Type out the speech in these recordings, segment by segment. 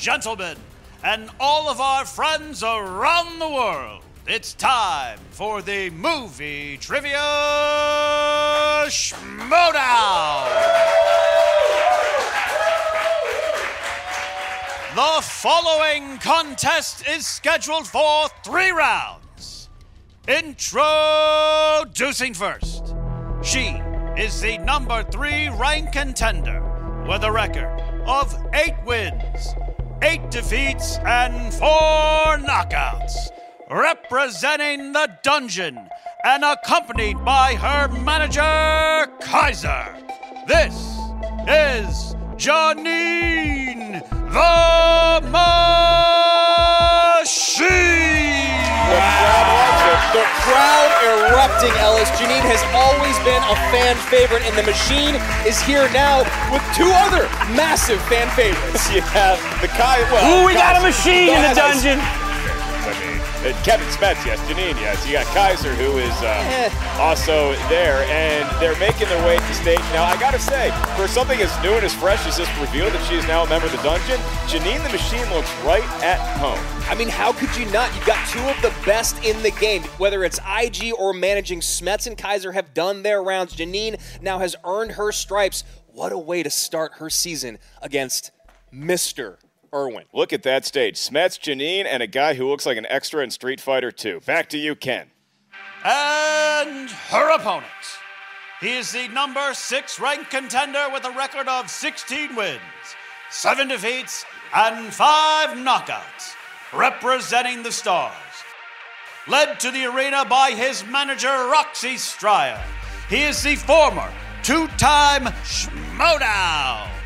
Gentlemen, and all of our friends around the world, it's time for the movie trivia schmoedown. The following contest is scheduled for three rounds. Introducing first, she is the number three ranked contender with a record of eight wins, eight defeats, and four knockouts, representing the dungeon and accompanied by her manager, Kaiser. This is Janine the Machine. The crowd erupting, Ellis. Janine has always been a fan favorite, and the machine is here now with two other massive fan favorites. you have the Kai. Well, Ooh, we got a machine in the Kaiser- dungeon. Uh, Kevin Smets, yes. Janine, yes. You got Kaiser, who is Eh. uh, also there, and they're making their way to stage. Now, I gotta say, for something as new and as fresh as this reveal that she is now a member of the dungeon, Janine the Machine looks right at home. I mean, how could you not? You've got two of the best in the game. Whether it's IG or managing, Smets and Kaiser have done their rounds. Janine now has earned her stripes. What a way to start her season against Mr. Irwin. Look at that stage. Smets, Janine, and a guy who looks like an extra in Street Fighter 2. Back to you, Ken. And her opponent. He is the number six ranked contender with a record of 16 wins, seven defeats, and five knockouts, representing the Stars. Led to the arena by his manager, Roxy Striar. He is the former two time Schmoedown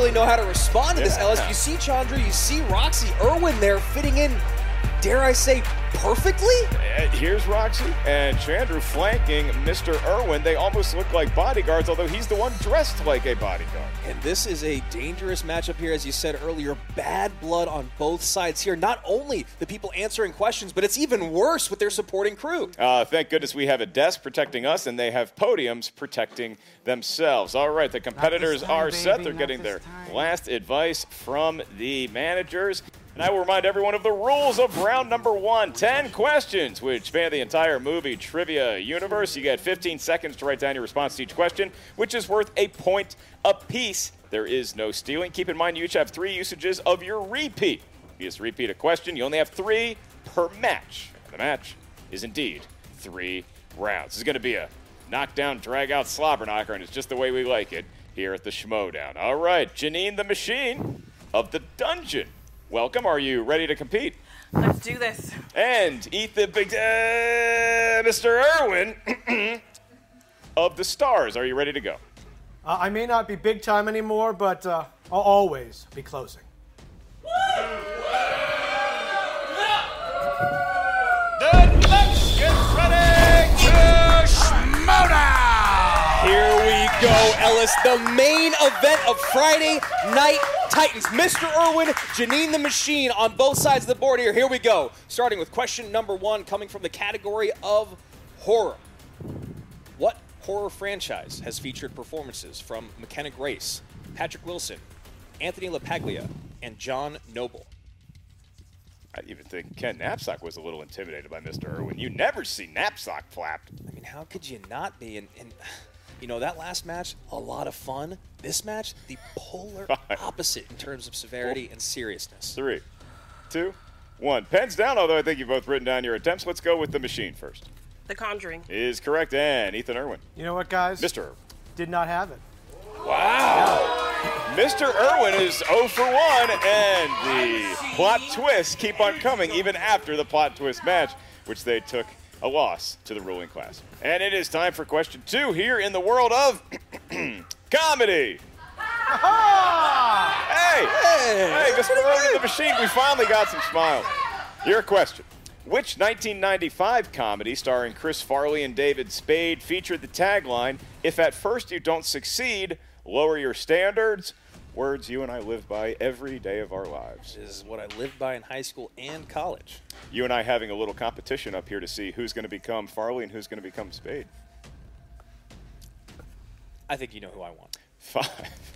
Really know how to respond to this, Yeah. Ellis. You see Chandra, you see Roxy, Irwin there fitting in, dare I say, perfectly? Uh, Here's Roxy and Chandru flanking Mr. Irwin. They almost look like bodyguards, although he's the one dressed like a bodyguard. And this is a dangerous matchup here, as you said earlier. Bad blood on both sides here. Not only the people answering questions, but it's even worse with their supporting crew. Uh, thank goodness we have a desk protecting us, and they have podiums protecting themselves. All right, the competitors time, are set. They're getting their time. last advice from the managers. And I will remind everyone of the rules of round number one 10 questions, which span the entire movie trivia universe. You get 15 seconds to write down your response to each question, which is worth a point apiece. There is no stealing. Keep in mind, you each have three usages of your repeat. If you just repeat a question, you only have three per match. The match is indeed three rounds. This is going to be a knockdown, drag out slobber knocker, and it's just the way we like it here at the Schmoedown. All right, Janine the Machine of the Dungeon. Welcome. Are you ready to compete? Let's do this. And Ethan Big uh, Mr. Irwin of the Stars. Are you ready to go? Uh, I may not be big time anymore, but uh, I'll always be closing. Then let's get ready to Schmoedown. Here we go. Indianapolis, the main event of Friday Night Titans. Mr. Irwin, Janine the Machine on both sides of the board here. Here we go. Starting with question number one, coming from the category of horror. What horror franchise has featured performances from McKenna Grace, Patrick Wilson, Anthony LaPaglia, and John Noble? I even think Ken Napzok was a little intimidated by Mr. Irwin. You never see Napzok flapped. I mean, how could you not be? And, and you know, that last match, a lot of fun. This match, the polar opposite in terms of severity and seriousness. Three, two, one. Pens down, although I think you've both written down your attempts. Let's go with the machine first. The Conjuring. Is correct, and Ethan Irwin. You know what, guys? Mr. Irwin. Did not have it. Wow. Mr. Irwin is 0 for 1, and the plot twists keep on coming even after the plot twist match, which they took a loss to the ruling class. And it is time for question two here in the world of comedy. Hey! Hey, hey, Mr. Irwin the Machine, we finally got some smiles. Your question. Which 1995 comedy starring Chris Farley and David Spade featured the tagline, If at first you don't succeed, lower your standards? Words you and I live by every day of our lives. This is what I lived by in high school and college. You and I having a little competition up here to see who's going to become Farley and who's going to become Spade. I think you know who I want. Five,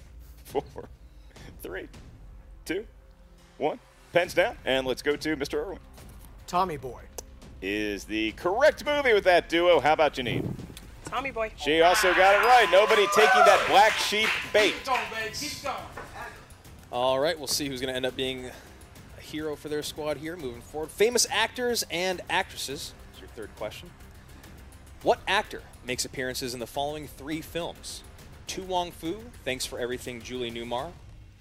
four, three, two, one. Pens down, and let's go to Mr. Irwin. Tommy Boy. Is the correct movie with that duo. How about you, Janine? Tommy Boy. She also got it right. Nobody taking that black sheep bait. Keep going, babe. Keep going. All right, we'll see who's going to end up being a hero for their squad here moving forward. Famous actors and actresses. Is your third question. What actor makes appearances in the following three films? To Wong Foo, Thanks for Everything, Julie Newmar,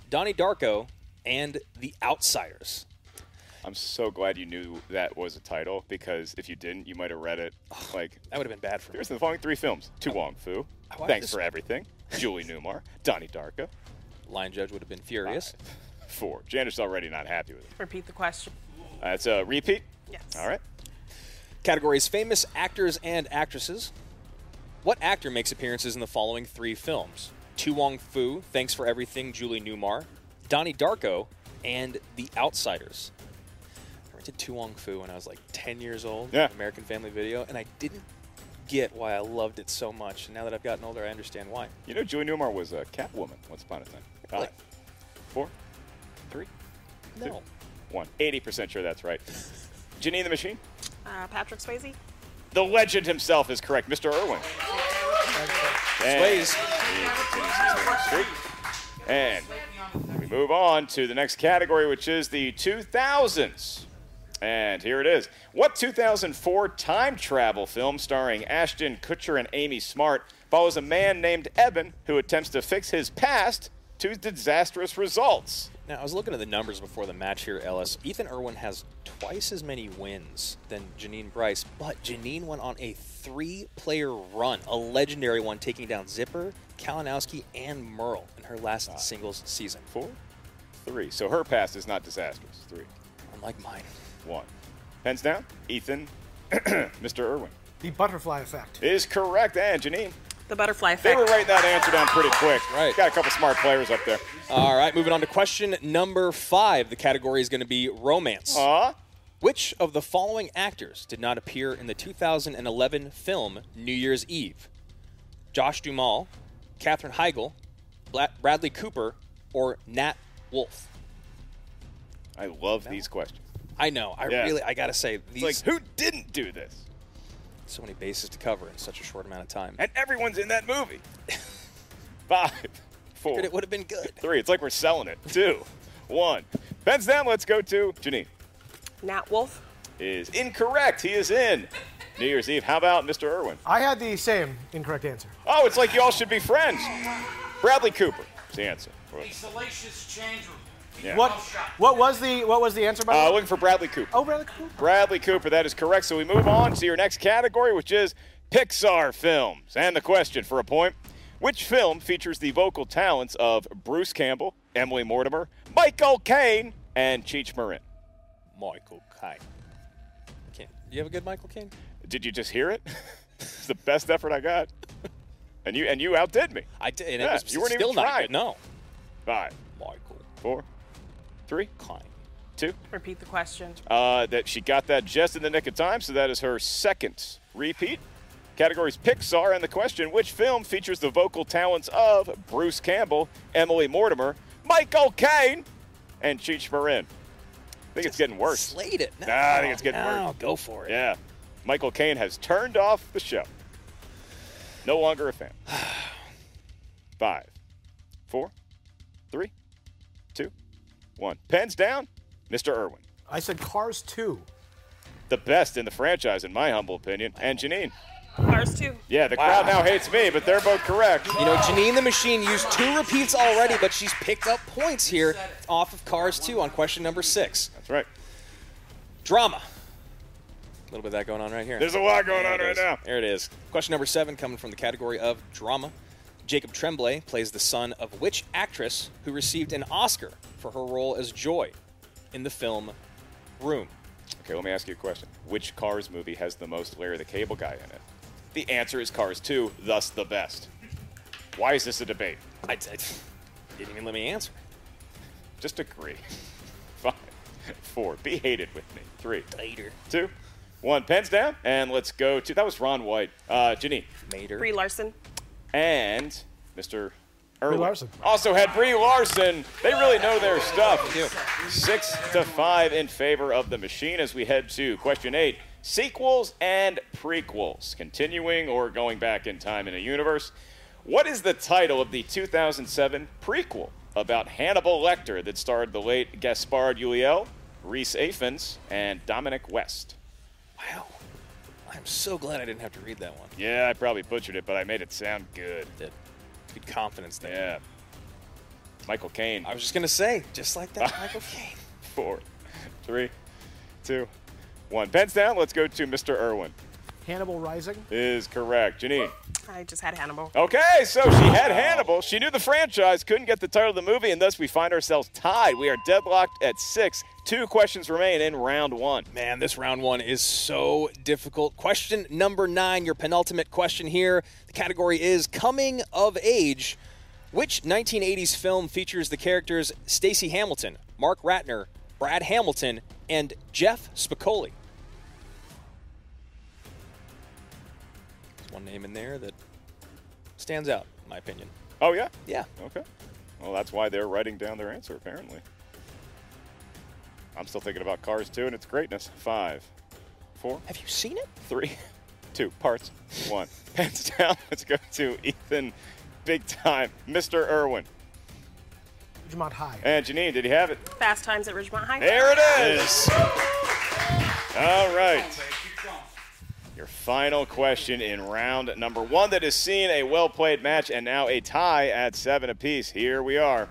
Donnie Darko, and The Outsiders. I'm so glad you knew that was a title because if you didn't, you might have read it. Like That would have been bad for me. the following three films: Tu oh. Wong Fu, Thanks for one. Everything, Julie Newmar, Donnie Darko. Line judge would have been furious. Four. Janice already not happy with it. Repeat the question. That's a repeat. Yes. All right. Categories famous actors and actresses. What actor makes appearances in the following three films? To Wong Foo, Thanks for Everything, Julie Newmar, Donnie Darko, and The Outsiders. I rented To Wong Foo when I was like 10 years old, Yeah. American Family Video, and I didn't get why I loved it so much. And now that I've gotten older, I understand why. You know, Julie Newmar was a Catwoman once upon a time. Really? Five, four, three, No. one. 80% sure that's right. Janine the Machine? Uh, Patrick Swayze. The legend himself is correct, Mr. Irwin. And- Swayze. And we move on to the next category, which is the 2000s. And here it is. What 2004 time travel film starring Ashton Kutcher and Amy Smart follows a man named Evan who attempts to fix his past to disastrous results? Now, I was looking at the numbers before the match here, Ellis. Ethan Irwin has twice as many wins than Janine Bryce, but Janine went on a three player run, a legendary one, taking down Zipper, Kalinowski, and Merle in her last singles season. Four, three. So her past is not disastrous. Three, Unlike mine. One. Pens down. Ethan, Mr. Irwin The butterfly effect. is correct. And Janine, The Butterfly effect. they were writing that answer down pretty quick. Right. Got a couple smart players up there. All right, moving on to question number five. The category is going to be romance. Aw. Which of the following actors did not appear in the 2011 film New Year's Eve? Josh Duhamel, Katherine Heigl, Bla- Bradley Cooper, or Nat Wolff? I love these questions. I know. I Yeah. really, I gotta say, It's these like, who didn't do this? so many bases to cover in such a short amount of time. And everyone's in that movie. Five, four, Figured it would have been good. three. It's like we're selling it. Two, one. Pens down. Let's go to Janine. Nat Wolff. Is incorrect. He is in New Year's Eve. How about Mr. Irwin? I had the same incorrect answer. Oh, it's like you all should be friends. Bradley Cooper is the answer. Salacious change room. Yeah. What? What was the What was the answer? By Uh, looking for Bradley Cooper. Oh, Bradley Cooper. Bradley Cooper, that is correct. So we move on to your next category, which is Pixar films. And the question for a point Which film features the vocal talents of Bruce Campbell, Emily Mortimer, Michael Caine, and Cheech Marin? Michael Caine. Caine. Do you have a good Michael Caine? Did you just hear it? it's the best effort I got. And you and you outdid me. I did, and Yeah, it was you weren't still even not trying. good. No. Five, Michael four, three, Klein. two. Repeat the question. Uh, that she got that just in the nick of time, so that is her second repeat. Categories Pixar, and the question: Which film features the vocal talents of Bruce Campbell, Emily Mortimer, Michael Caine, and Cheech Marin? I think it's getting worse. Slayed it. No, Nah, I think it's getting no, worse. Go for it. Yeah, Michael Caine has turned off the show. No longer a fan. Five, four, three, one. Pens down, Mr. Irwin. I said Cars 2. the best in the franchise, in my humble opinion. And Janine. Cars 2. Yeah, the crowd now hates me, but they're both correct. You know, Janine the Machine used two repeats already, but she's picked up points here off of Cars 2 on question number six. That's right. Drama. A little bit of that going on right here. There's a lot going There on right now. There it is. Question number seven coming from the category of drama. Jacob Tremblay plays the son of which actress who received an Oscar for her role as Joy in the film Room? Okay, let me ask you a question. Which Cars movie has the most Larry the Cable Guy in it? The answer is Cars 2, thus the best. Why is this a debate? I, I didn't even let me answer. Just agree. Five, four. Be hated with me. Three, Later. two, one. Pens down, and let's go to. That was Ron White. Uh, Janine. Mater. Brie Larson. And Mr. Irwin. Larson. Also had Brie Larson. They really know their stuff. Six to five in favor of the machine as we head to question eight. Sequels and prequels, continuing or going back in time in a universe. What is the title of the 2007 prequel about Hannibal Lecter that starred the late Gaspard Ulliel, Rhys Ifans, and Dominic West? Wow. I'm so glad I didn't have to read that one. Yeah, I probably butchered it, but I made it sound good. Did. Good confidence there. Yeah. Michael Caine. I was just going to say, just like that, Michael Caine. Four, three, two, one. Pens down. Let's go to Mr. Irwin. Hannibal Rising. Is correct. Janine. I just had Hannibal. Okay, so she had Hannibal. She knew the franchise, couldn't get the title of the movie, and thus we find ourselves tied. We are deadlocked at six. Two questions remain in round one. Man, this round one is so difficult. Question number nine, your penultimate question here. The category is coming of age. Which 1980s film features the characters Stacy Hamilton, Mark Ratner, Brad Hamilton, and Jeff Spicoli? One name in there that stands out, in my opinion. Oh, yeah? Yeah. Okay. Well, that's why they're writing down their answer, apparently. I'm still thinking about Cars 2 and its greatness. Five, four, Have you seen it? three, two, parts, one. Pens down. Let's go to Ethan, big time, Mr. Irwin. Ridgemont High. And Janine, did he have it? Fast Times at Ridgemont High. There it is. All right. Your final question in round number one that has seen a well played match and now a tie at seven apiece. Here we are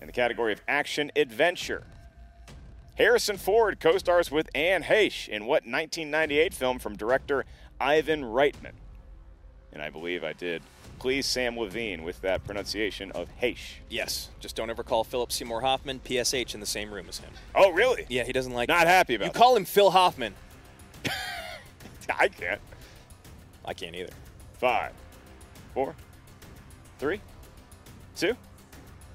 in the category of action adventure. Harrison Ford co stars with Anne Heche in what 1998 film from director Ivan Reitman? And I believe I did please Sam Levine with that pronunciation of Heche. Yes. Just don't ever call Philip Seymour Hoffman PSH in the same room as him. Oh, really? Yeah, he doesn't like Not happy about You that. call him Phil Hoffman. I can't. I can't either. Five, four, three, two,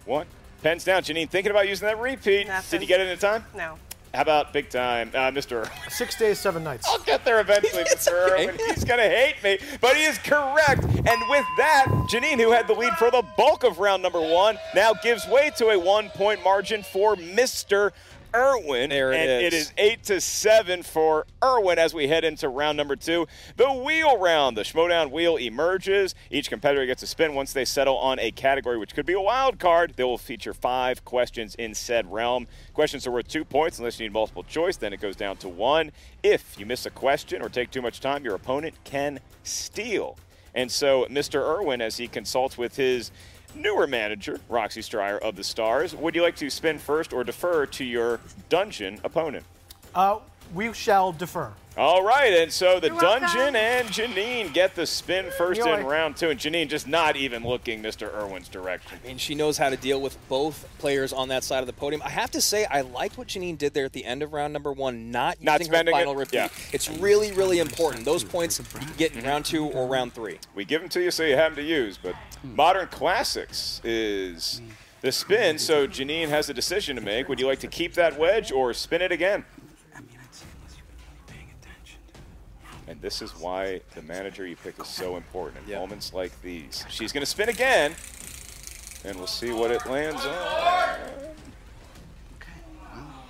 one. Pens down. Janine, thinking about using that repeat. Nothing. Did you get it in time? No. How about big time, uh, Mr. Six Days, Seven Nights. I'll get there eventually, Mr. okay. Irwin. He's going to hate me, but he is correct. And with that, Janine, who had the lead for the bulk of round number one, now gives way to a one point margin for Mr. Irwin. There it and it is. is eight to seven for Irwin as we head into round number two. The wheel round. The Schmoedown wheel emerges. Each competitor gets a spin once they settle on a category, which could be a wild card. They will feature five questions in said realm. Questions are worth two points unless you need multiple choice. Then it goes down to one. If you miss a question or take too much time, your opponent can steal. And so, Mr. Irwin, as he consults with his newer manager, Roxy Striar of the Stars, would you like to spin first or defer to your dungeon opponent? Uh, we shall defer. All right, and so the You're welcome. Dungeon and Janine get the spin first You're in like- round two, and Janine just not even looking Mr. Irwin's direction. I mean, she knows how to deal with both players on that side of the podium. I have to say, I liked what Janine did there at the end of round number one, not, Not using her spending it? final repeat. Yeah. It's really, really important. Those points you can get in round two or round three. We give them to you so you have them to use, but Modern Classics is the spin, so Janine has a decision to make. Would you like to keep that wedge or spin it again? And this is why the manager you pick is so important in Yep. moments like these. She's going to spin again, and we'll see what it lands on.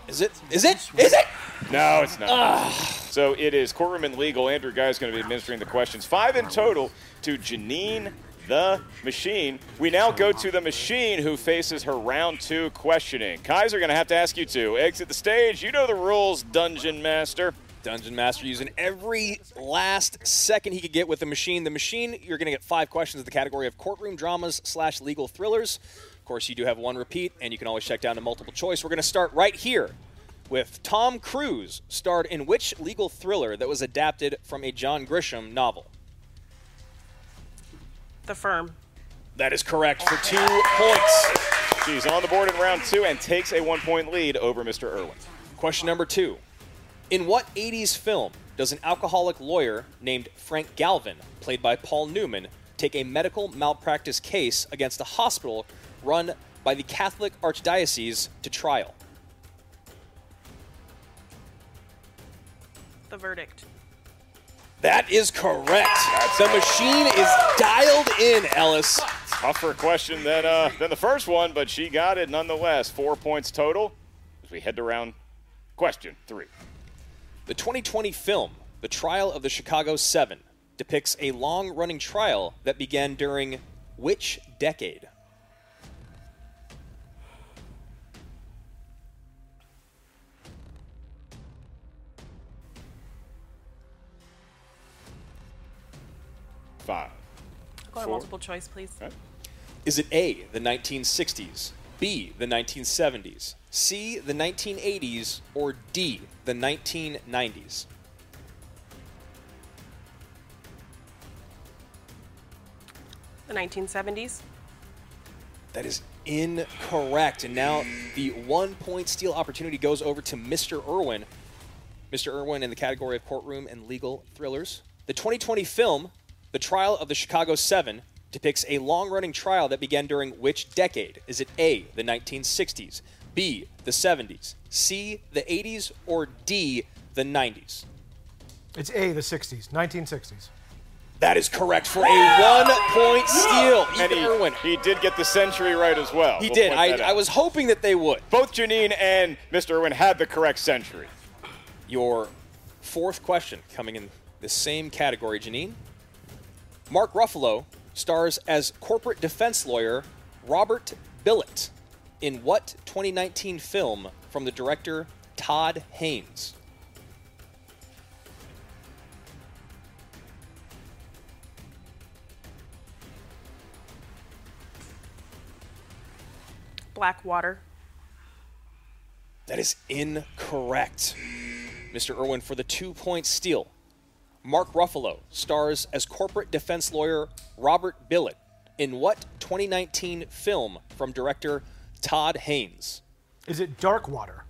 Is it? Is it? Is it? No, it's not. So it is courtroom and legal. Andrew Guy is going to be administering the questions. Five in total to Janine the Machine. We now go to the Machine who faces her round two questioning. Kaiser going to have to ask you to exit the stage. You know the rules, Dungeon Master. Dungeon Master using every last second he could get with the machine. The machine, you're going to get five questions in the category of courtroom dramas slash legal thrillers. Of course, you do have one repeat, and you can always check down to multiple choice. We're going to start right here with Tom Cruise, starred in which legal thriller that was adapted from a John Grisham novel? The firm. That is correct for two points. She's on the board in round two and takes a one point lead over Mr. Irwin. Question number two. In what 80s film does an alcoholic lawyer named Frank Galvin, played by Paul Newman, take a medical malpractice case against a hospital run by the Catholic Archdiocese to trial? The verdict. That is correct. The machine is dialed in, Ellis. Tougher question than, uh, than the first one, but she got it nonetheless. Four points total as we head to round question three. The 2020 film, The Trial of the Chicago Seven, depicts a long running trial that began during which decade? Five. Go on Four. multiple choice, please. Okay. Is it A, the 1960s, B, the 1970s, C, the 1980s, or D, the 1990s? The 1970s. That is incorrect. And now the one point steal opportunity goes over to Mr. Irwin. Mr. Irwin in the category of courtroom and legal thrillers. The 2020 film, The Trial of the Chicago Seven, depicts a long running trial that began during which decade? Is it A, the 1960s, B, the 70s, C, the 80s, or D, the 90s? It's A, the 60s, 1960s. That is correct for a one point steal. And Ethan Irwin. he, he did get the century right as well. He We'll did. I, I was hoping that they would. Both Janine and Mr. Irwin had the correct century. Your fourth question coming in the same category, Janine. Mark Ruffalo stars as corporate defense lawyer Robert Bilott in what 2019 film from the director Todd Haynes? Blackwater. That is incorrect. Mr. Irwin for the two point steal. Mark Ruffalo stars as corporate defense lawyer Robert Bilott in what 2019 film from director Todd Haynes? Is it Darkwater?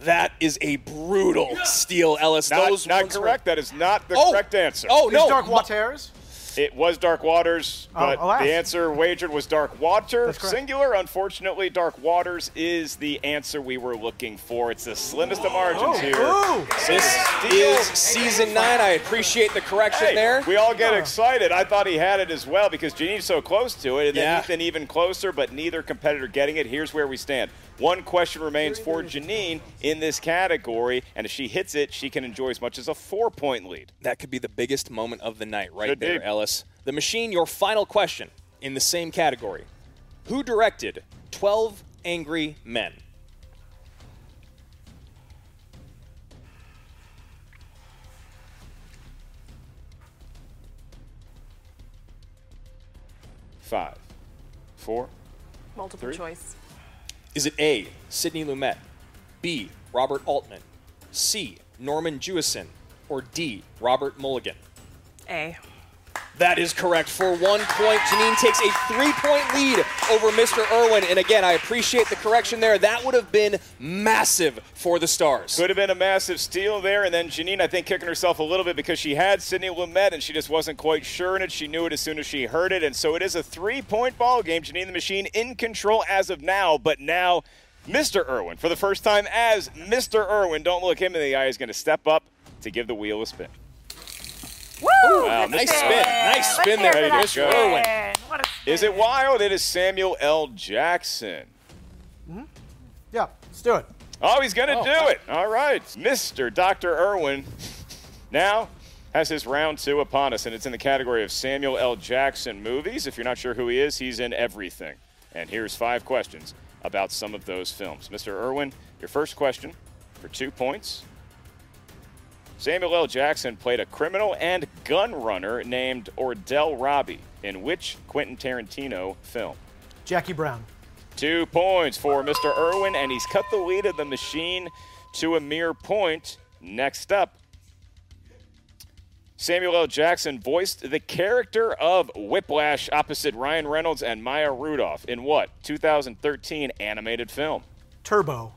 That is a brutal steal, Ellis. Not, Those not ones were- correct. That is not the Oh! correct answer. Oh Is no! Dark Waters? It was Dark Waters, Oh, but alas. the answer wagered was Dark Water, singular. Unfortunately, Dark Waters is the answer we were looking for. It's the slimmest of margins oh, here. Ooh. This is season nine. I appreciate the correction Hey, there. we all get excited. I thought he had it as well because Janine's so close to it, and then Yeah. Ethan even closer, but neither competitor getting it. Here's where we stand. One question remains for Janine in this category, and if she hits it, she can enjoy as much as a four-point lead. That could be the biggest moment of the night right Could there, be. Ellis. The Machine, your final question in the same category. Who directed 12 Angry Men? Five, four, Multiple Three. choice. Is it A, Sidney Lumet, B, Robert Altman, C. Norman Jewison, or D. Robert Mulligan? A. That is correct. For one point, Janine takes a three point lead over Mr. Irwin. And again, I appreciate the correction there. That would have been massive for the Stars. Could have been a massive steal there, and then Janine, I think, kicking herself a little bit because she had Sidney Lumet and she just wasn't quite sure in it. She knew it as soon as she heard it, and so it is a three-point ball game. Janine the Machine in control as of now, but now Mr. Irwin, for the first time as Mr. Irwin, don't look him in the eye, is going to step up to give the wheel a spin. Woo! Wow, nice spin. spin. Nice Let's spin there, for Mr. Irwin. spin. What a Is it wild? It is Samuel L. Jackson. Mm-hmm. Yeah, let's do it. Oh, he's going to Oh, do wow. it. All right. Mr. Dr. Irwin now has his round two upon us, and it's in the category of Samuel L. Jackson movies. If you're not sure who he is, he's in everything. And here's five questions about some of those films. Mr. Irwin, your first question for two points. Samuel L. Jackson played a criminal and gun runner named Ordell Robbie in which Quentin Tarantino film? Jackie Brown. Two points for Mr. Irwin, and he's cut the lead of the machine to a mere point. Next up, Samuel L. Jackson voiced the character of Whiplash opposite Ryan Reynolds and Maya Rudolph in what 2013 animated film? Turbo.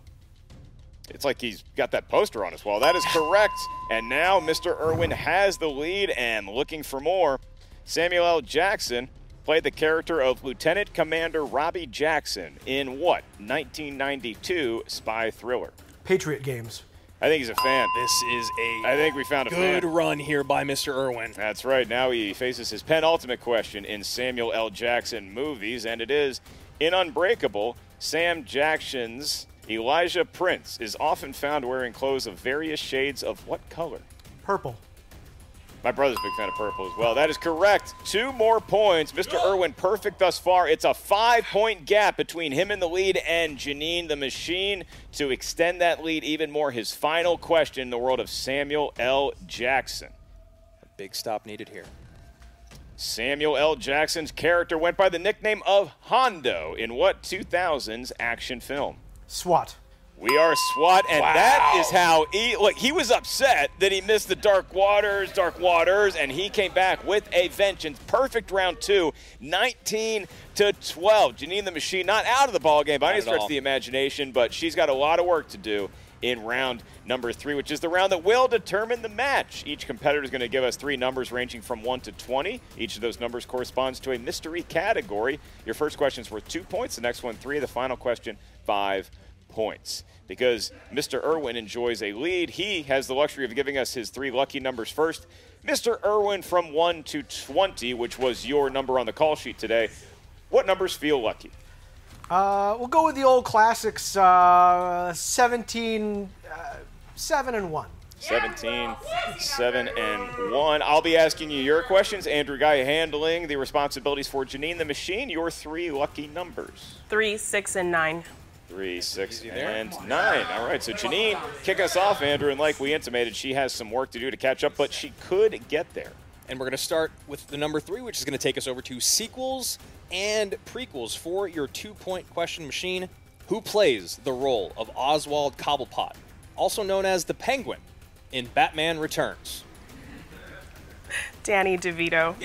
It's like he's got that poster on his wall. That is correct. And now Mr. Irwin has the lead and looking for more. Samuel L. Jackson played the character of Lieutenant Commander Robbie Jackson in what 1992 spy thriller? Patriot Games. I think he's a fan. This is a I think we found a good fan. run here by Mr. Irwin. That's right. Now he faces his penultimate question in Samuel L. Jackson movies, and it is in Unbreakable, Sam Jackson's Elijah Prince is often found wearing clothes of various shades of what color? Purple. My brother's a big fan of purple as well. That is correct. Two more points. Mr. Irwin, perfect thus far. It's a five point gap between him in the lead and Janine the Machine to extend that lead even more. His final question in the world of Samuel L. Jackson. A big stop needed here. Samuel L. Jackson's character went by the nickname of Hondo in what 2000s action film? SWAT. We are SWAT, and that is how he look. He was upset that he missed the Dark Waters, Dark Waters, and he came back with a vengeance. Perfect round two, 19 to 12. Janine the Machine not out of the ball game by Not any stretch of the imagination, but she's got a lot of work to do in round number three, which is the round that will determine the match. Each competitor is going to give us three numbers ranging from 1 to 20. Each of those numbers corresponds to a mystery category. Your first question is worth two points, the next one, three. The final question, five points. Because Mr. Irwin enjoys a lead, he has the luxury of giving us his three lucky numbers first. Mr. Irwin from 1 to 20, which was your number on the call sheet today. What numbers feel lucky? Uh, we'll go with the old classics. Uh, 17, uh, 7 and 1. 17, 7, and 1. I'll be asking you your questions. Andrew Guy handling the responsibilities for Janine the Machine. Your three lucky numbers. Three, six, and nine. Three, six, and nine. All right, so Janine, kick us off, Andrew. And like we intimated, she has some work to do to catch up, but she could get there. And we're going to start with the number three, which is going to take us over to sequels and prequels for your two point question machine. Who plays the role of Oswald Cobblepot, also known as the Penguin, in Batman Returns? Danny DeVito.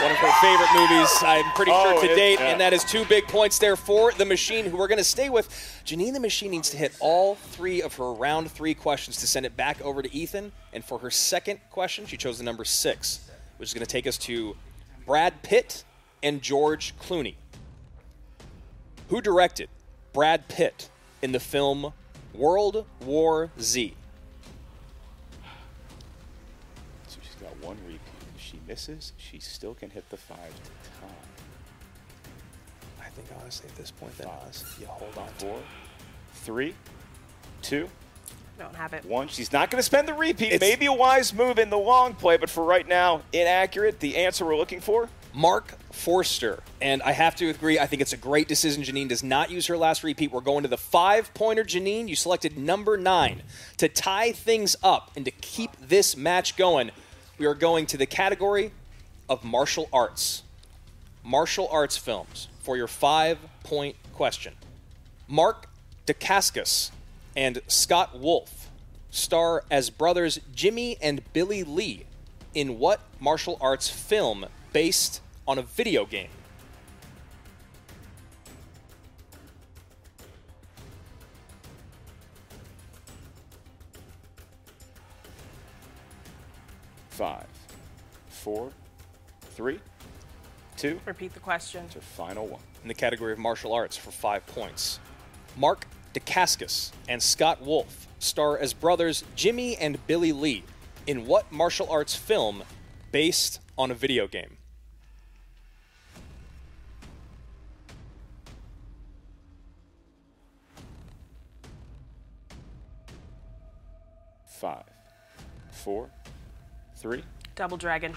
One of her favorite movies, I'm pretty Oh, sure to date, yeah. and that is two big points there for the machine, who we're going to stay with. Janine the Machine needs to hit all three of her round three questions to send it back over to Ethan. And for her second question, she chose the number six, which is going to take us to Brad Pitt and George Clooney. Who directed Brad Pitt in the film World War Z? Misses, she still can hit the five to tie. I think honestly at this point, then Oz, you hold on to Four, three, two, Don't have it. one. She's not going to spend the repeat. It's- Maybe a wise move in the long play, but for right now, inaccurate. The answer we're looking for Marc Forster. And I have to agree, I think it's a great decision. Janine does not use her last repeat. We're going to the five pointer. Janine, you selected number nine to tie things up and to keep this match going. We are going to the category of martial arts. Martial arts films for your five point question. Mark Dacascos and Scott Wolf star as brothers Jimmy and Billy Lee in what martial arts film based on a video game? Five, four, three, two, Repeat the question. to final one. in the category of martial arts for five points. Mark Dacascos and Scott Wolf star as brothers Jimmy and Billy Lee in what martial arts film based on a video game? Five, four, three. Double Dragon.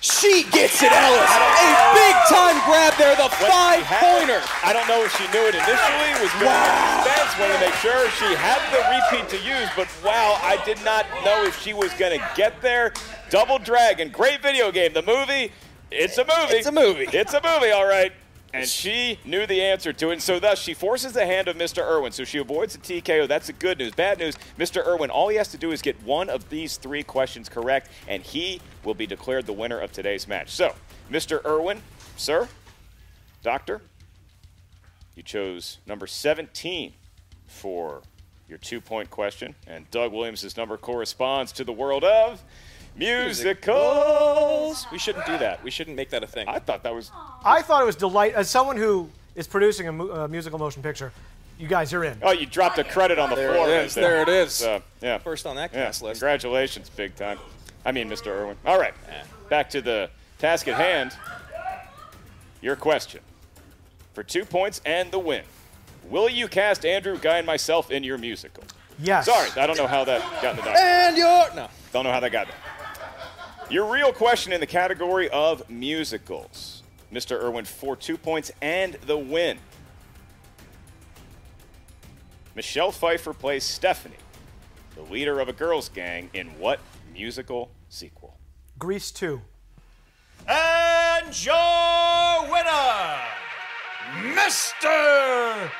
She gets it, Ellis! A big time grab there, the When five she it, pointer! I don't know if she knew it initially, was going wow. suspense, wanted to make sure she had the repeat to use, but wow, I did not know if she was going to get there. Double Dragon, great video game. The movie, it's a movie. It's a movie. It's a movie, all right. And she knew the answer to it, and so thus she forces the hand of Mr. Irwin. So she avoids the TKO. That's the good news. Bad news, Mr. Irwin, all he has to do is get one of these three questions correct, and he will be declared the winner of today's match. So, Mr. Irwin, sir, doctor, you chose number 17 for your two point question, and Doug Williams' number corresponds to the world of musicals. We shouldn't do that. We shouldn't make that a thing. I thought that was I thought it was delight. As someone who is producing a, mu- a musical motion picture, you guys are in. Oh, you dropped a credit on the There floor. it right is. There it is. So, yeah. First on that Yeah. list. Congratulations, big time. I mean, Mr. Irwin. All right. Back to the task at hand. Your question for two points and the win. Will you cast Andrew Guy and myself in your musical? Yes. Sorry, I don't know how that got in the document. And you're no. Don't know how that got there. Your real question in the category of musicals. Mr. Irwin for two points and the win. Michelle Pfeiffer plays Stephanie, the leader of a girls' gang, in what musical sequel? Grease 2. And your winner, Mr.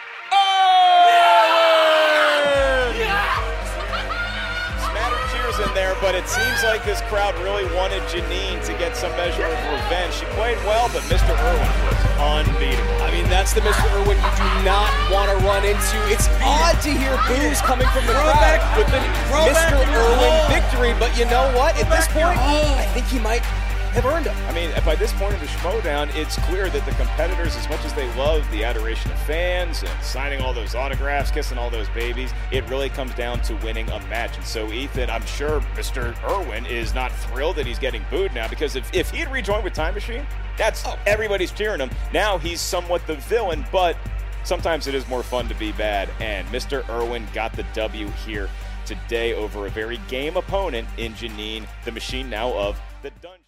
In there, but it seems like this crowd really wanted Janine to get some measure of revenge. She played well, but Mr. Irwin was unbeatable. I mean, that's the Mr. Irwin you do not want to run into. It's odd to hear boos coming from the crowd with the Mr. Irwin oh. victory, but you know what? At this point, I think he might have earned it. I mean, by this point in the Schmoedown, it's clear that the competitors, as much as they love the adoration of fans and signing all those autographs, kissing all those babies, it really comes down to winning a match. And so, Ethan, I'm sure Mr. Irwin is not thrilled that he's getting booed now because if, if he'd rejoined with Time Machine, that's oh. everybody's cheering him. Now he's somewhat the villain, but sometimes it is more fun to be bad. And Mr. Irwin got the W here today over a very game opponent in Janine, the machine now of the Dungeon.